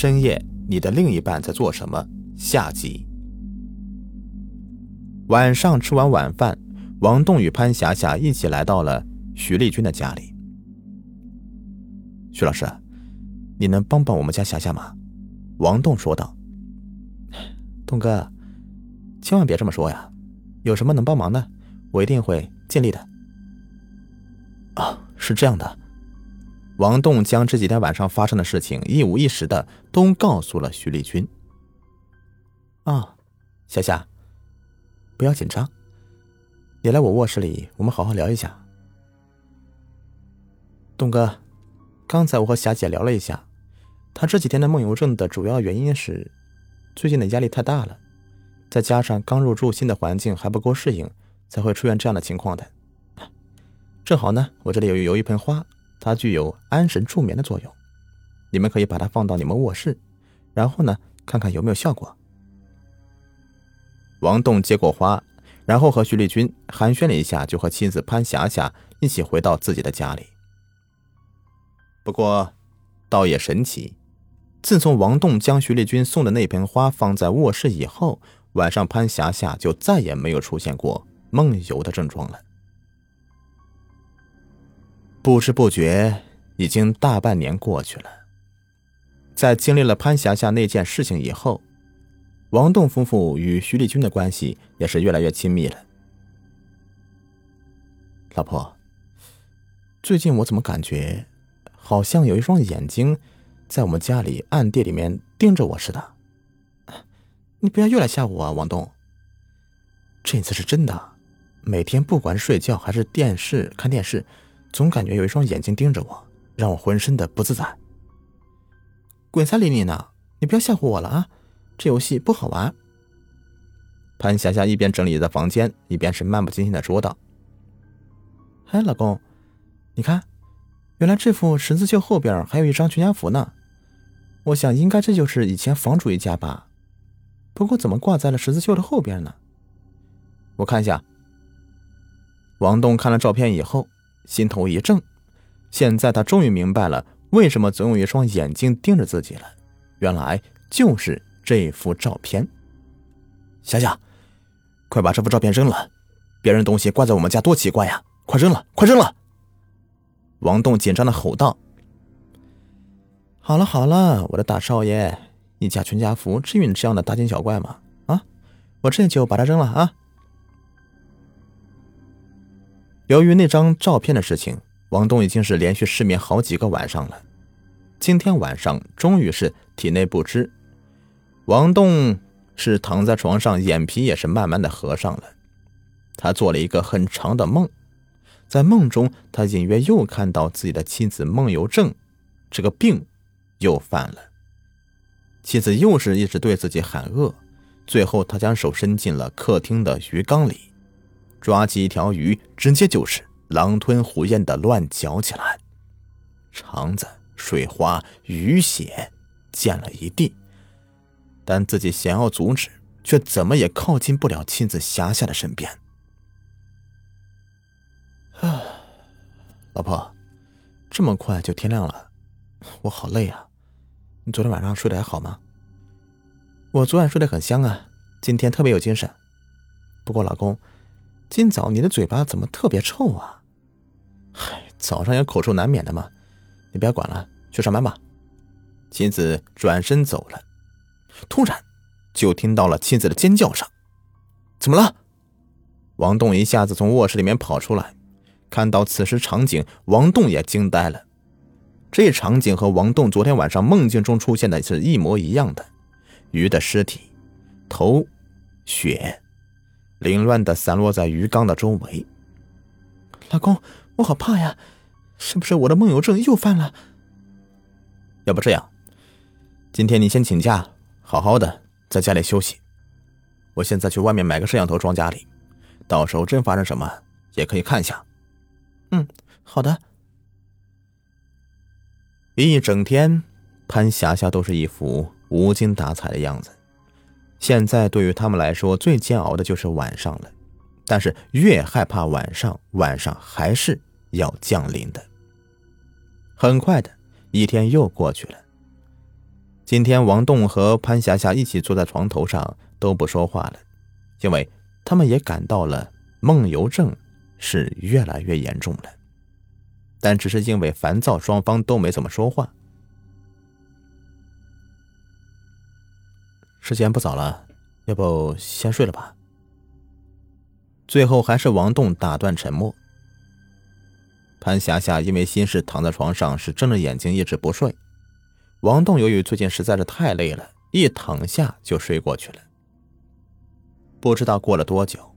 深夜，你的另一半在做什么？下集。晚上吃完晚饭，王栋与潘霞霞一起来到了徐丽君的家里。徐老师，你能帮帮我们家霞霞吗？王栋说道。栋哥，千万别这么说呀！有什么能帮忙的，我一定会尽力的。啊，是这样的。王栋将这几天晚上发生的事情一五一十的都告诉了徐丽君。啊，夏夏，不要紧张，你来我卧室里，我们好好聊一下。东哥，刚才我和霞姐聊了一下，她这几天的梦游症的主要原因是最近的压力太大了，再加上刚入住新的环境还不够适应，才会出现这样的情况的。正好呢，我这里有有一盆花。它具有安神助眠的作用，你们可以把它放到你们卧室，然后呢，看看有没有效果。王栋接过花，然后和徐丽君寒暄了一下，就和妻子潘霞霞一起回到自己的家里。不过，倒也神奇，自从王栋将徐丽君送的那盆花放在卧室以后，晚上潘霞霞就再也没有出现过梦游的症状了。不知不觉，已经大半年过去了。在经历了潘霞霞那件事情以后，王栋夫妇与徐丽君的关系也是越来越亲密了。老婆，最近我怎么感觉，好像有一双眼睛，在我们家里暗地里面盯着我似的？你不要又来吓我啊，王栋！这次是真的，每天不管睡觉还是电视看电视。总感觉有一双眼睛盯着我，让我浑身的不自在。鬼才理你呢！你不要吓唬我了啊！这游戏不好玩。潘霞霞一边整理着房间，一边是漫不经心的说道：“哎，老公，你看，原来这副十字绣后边还有一张全家福呢。我想应该这就是以前房主一家吧。不过怎么挂在了十字绣的后边呢？我看一下。”王栋看了照片以后。心头一怔，现在他终于明白了为什么总有一双眼睛盯着自己了。原来就是这幅照片。霞霞，快把这幅照片扔了！别人东西挂在我们家多奇怪呀！快扔了，快扔了！王栋紧张的吼道。好了好了，我的大少爷，一家全家福，至于你这样的大惊小怪吗？啊，我这就把它扔了啊！由于那张照片的事情，王栋已经是连续失眠好几个晚上了。今天晚上终于是体内不支，王栋是躺在床上，眼皮也是慢慢的合上了。他做了一个很长的梦，在梦中，他隐约又看到自己的妻子梦游症这个病又犯了。妻子又是一直对自己喊饿，最后他将手伸进了客厅的鱼缸里。抓起一条鱼，直接就是狼吞虎咽的乱嚼起来，肠子、水花、鱼血溅了一地。但自己想要阻止，却怎么也靠近不了妻子霞霞的身边。啊，老婆，这么快就天亮了，我好累啊！你昨天晚上睡得还好吗？我昨晚睡得很香啊，今天特别有精神。不过老公。今早你的嘴巴怎么特别臭啊？嗨，早上有口臭难免的嘛，你不要管了，去上班吧。妻子转身走了，突然就听到了妻子的尖叫声。怎么了？王栋一下子从卧室里面跑出来，看到此时场景，王栋也惊呆了。这场景和王栋昨天晚上梦境中出现的是一模一样的，鱼的尸体，头，血。凌乱的散落在鱼缸的周围。老公，我好怕呀，是不是我的梦游症又犯了？要不这样，今天你先请假，好好的在家里休息。我现在去外面买个摄像头装家里，到时候真发生什么也可以看一下。嗯，好的。一整天，潘霞霞都是一副无精打采的样子。现在对于他们来说，最煎熬的就是晚上了。但是越害怕晚上，晚上还是要降临的。很快的一天又过去了。今天王栋和潘霞霞一起坐在床头上都不说话了，因为他们也感到了梦游症是越来越严重了。但只是因为烦躁，双方都没怎么说话。时间不早了，要不先睡了吧？最后还是王栋打断沉默。潘霞霞因为心事躺在床上，是睁着眼睛一直不睡。王栋由于最近实在是太累了，一躺下就睡过去了。不知道过了多久，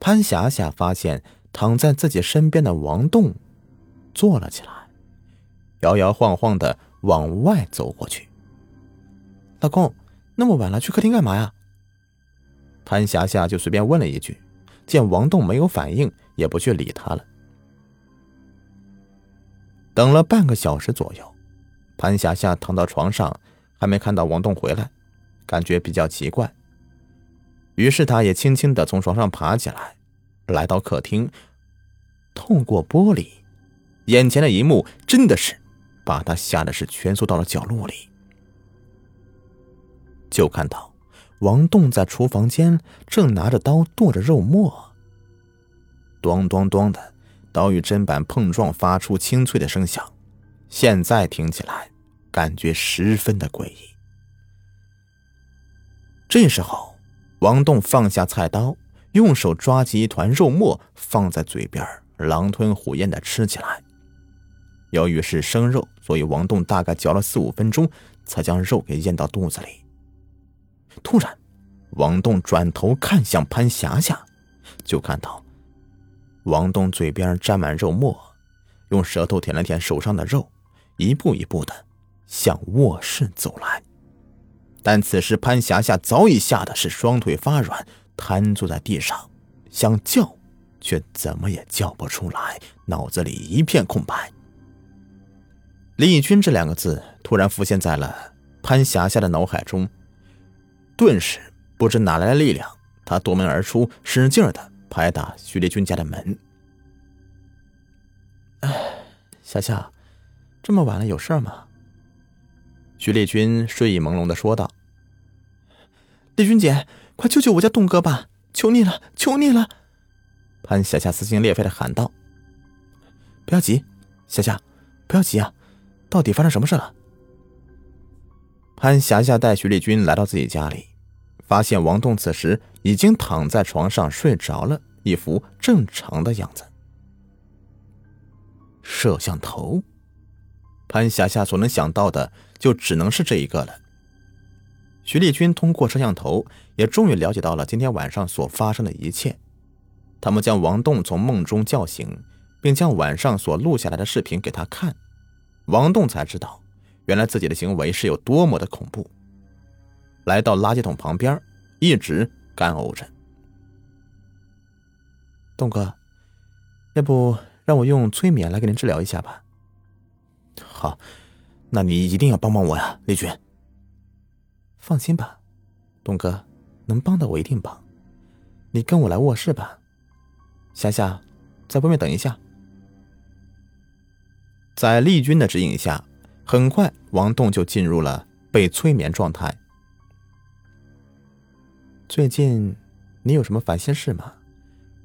潘霞霞发现躺在自己身边的王栋。坐了起来，摇摇晃晃的往外走过去。老公，那么晚了，去客厅干嘛呀？潘霞霞就随便问了一句，见王栋没有反应，也不去理他了。等了半个小时左右，潘霞霞躺到床上，还没看到王栋回来，感觉比较奇怪。于是她也轻轻的从床上爬起来，来到客厅，透过玻璃。眼前的一幕真的是把他吓得是蜷缩到了角落里。就看到王栋在厨房间正拿着刀剁着肉末，咚咚咚的刀与砧板碰撞发出清脆的声响，现在听起来感觉十分的诡异。这时候，王栋放下菜刀，用手抓起一团肉末放在嘴边，狼吞虎咽的吃起来。由于是生肉，所以王栋大概嚼了四五分钟，才将肉给咽到肚子里。突然，王栋转头看向潘霞霞，就看到王栋嘴边沾满肉末，用舌头舔了舔手上的肉，一步一步的向卧室走来。但此时潘霞霞早已吓得是双腿发软，瘫坐在地上，想叫，却怎么也叫不出来，脑子里一片空白。丽君这两个字突然浮现在了潘霞霞的脑海中，顿时不知哪来的力量，他夺门而出，使劲的拍打徐丽君家的门。哎，夏夏，这么晚了有事吗？徐丽君睡意朦胧的说道：“丽君姐，快救救我家栋哥吧！求你了，求你了！”潘霞霞撕心裂肺的喊道：“不要急，夏夏，不要急啊！”到底发生什么事了？潘霞霞带徐丽君来到自己家里，发现王栋此时已经躺在床上睡着了，一副正常的样子。摄像头，潘霞霞所能想到的就只能是这一个了。徐丽君通过摄像头也终于了解到了今天晚上所发生的一切。他们将王栋从梦中叫醒，并将晚上所录下来的视频给他看。王栋才知道，原来自己的行为是有多么的恐怖。来到垃圾桶旁边，一直干呕着。栋哥，要不让我用催眠来给您治疗一下吧？好，那你一定要帮帮我呀，丽君。放心吧，东哥，能帮的我一定帮。你跟我来卧室吧，霞霞，在外面等一下。在丽君的指引下，很快王栋就进入了被催眠状态。最近你有什么烦心事吗？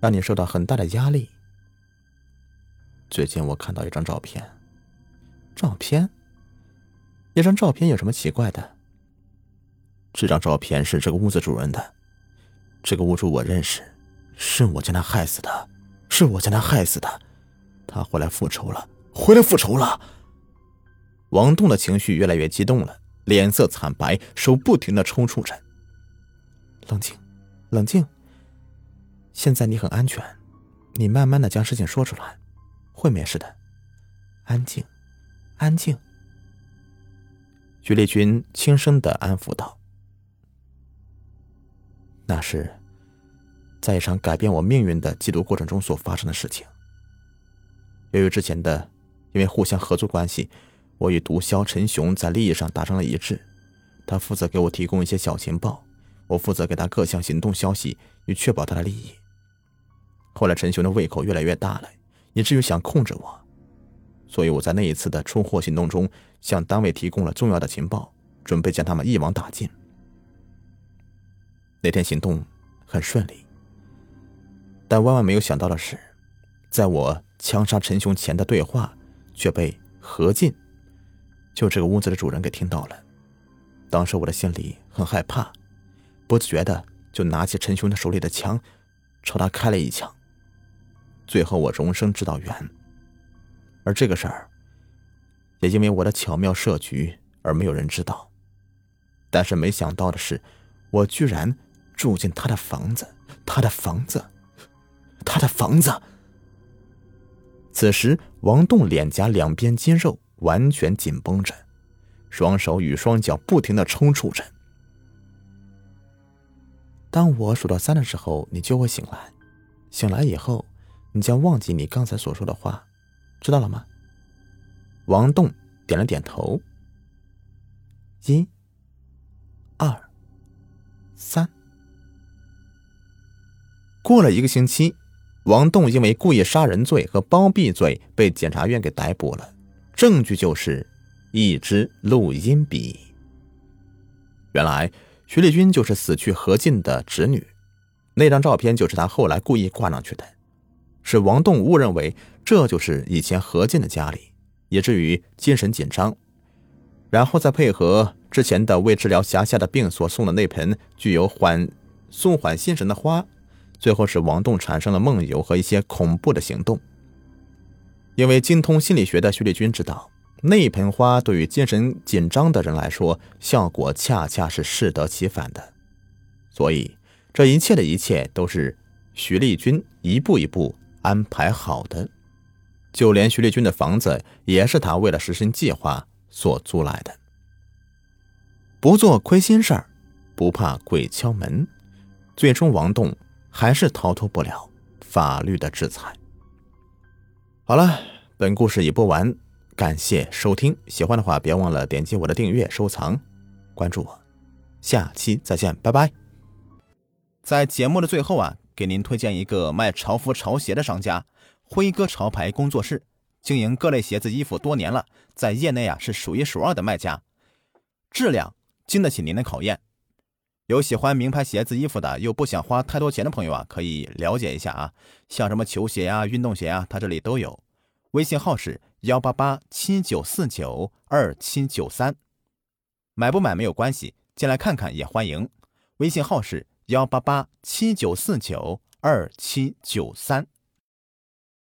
让你受到很大的压力？最近我看到一张照片。照片？那张照片有什么奇怪的？这张照片是这个屋子主人的。这个屋主我认识，是我将他害死的，是我将他害死的。他回来复仇了。回来复仇了。王栋的情绪越来越激动了，脸色惨白，手不停的抽搐着。冷静，冷静。现在你很安全，你慢慢的将事情说出来，会没事的。安静，安静。徐丽君轻声的安抚道：“那是在一场改变我命运的缉毒过程中所发生的事情。由于之前的……”因为互相合作关系，我与毒枭陈雄在利益上达成了一致。他负责给我提供一些小情报，我负责给他各项行动消息，以确保他的利益。后来陈雄的胃口越来越大了，以至于想控制我，所以我在那一次的出货行动中向单位提供了重要的情报，准备将他们一网打尽。那天行动很顺利，但万万没有想到的是，在我枪杀陈雄前的对话却被何进，就这个屋子的主人给听到了。当时我的心里很害怕，不自觉的就拿起陈雄的手里的枪，朝他开了一枪。最后我荣升指导员，而这个事儿，也因为我的巧妙设局而没有人知道。但是没想到的是，我居然。住进他的房子，他的房子，他的房子。此时，王栋脸颊两边肌肉完全紧绷着，双手与双脚不停的抽搐着。当我数到三的时候，你就会醒来。醒来以后，你将忘记你刚才所说的话，知道了吗？王栋点了点头。一、二、三。过了一个星期，王栋因为故意杀人罪和包庇罪被检察院给逮捕了。证据就是一支录音笔。原来徐丽君就是死去何进的侄女，那张照片就是他后来故意挂上去的，使王栋误认为这就是以前何进的家里，以至于精神紧张。然后再配合之前的为治疗辖下的病所送的那盆具有缓松缓心神的花。最后使王栋产生了梦游和一些恐怖的行动。因为精通心理学的徐丽君知道，那盆花对于精神紧张的人来说，效果恰恰是适得其反的。所以，这一切的一切都是徐丽君一步一步安排好的。就连徐丽君的房子，也是他为了实行计划所租来的。不做亏心事儿，不怕鬼敲门。最终，王栋。还是逃脱不了法律的制裁。好了，本故事已播完，感谢收听。喜欢的话，别忘了点击我的订阅、收藏、关注我。下期再见，拜拜。在节目的最后啊，给您推荐一个卖潮服潮鞋的商家——辉哥潮牌工作室，经营各类鞋子衣服多年了，在业内啊是数一数二的卖家，质量经得起您的考验。有喜欢名牌鞋子、衣服的，又不想花太多钱的朋友啊，可以了解一下啊。像什么球鞋呀、运动鞋啊，他这里都有。微信号是幺八八七九四九二七九三，买不买没有关系，进来看看也欢迎。微信号是幺八八七九四九二七九三。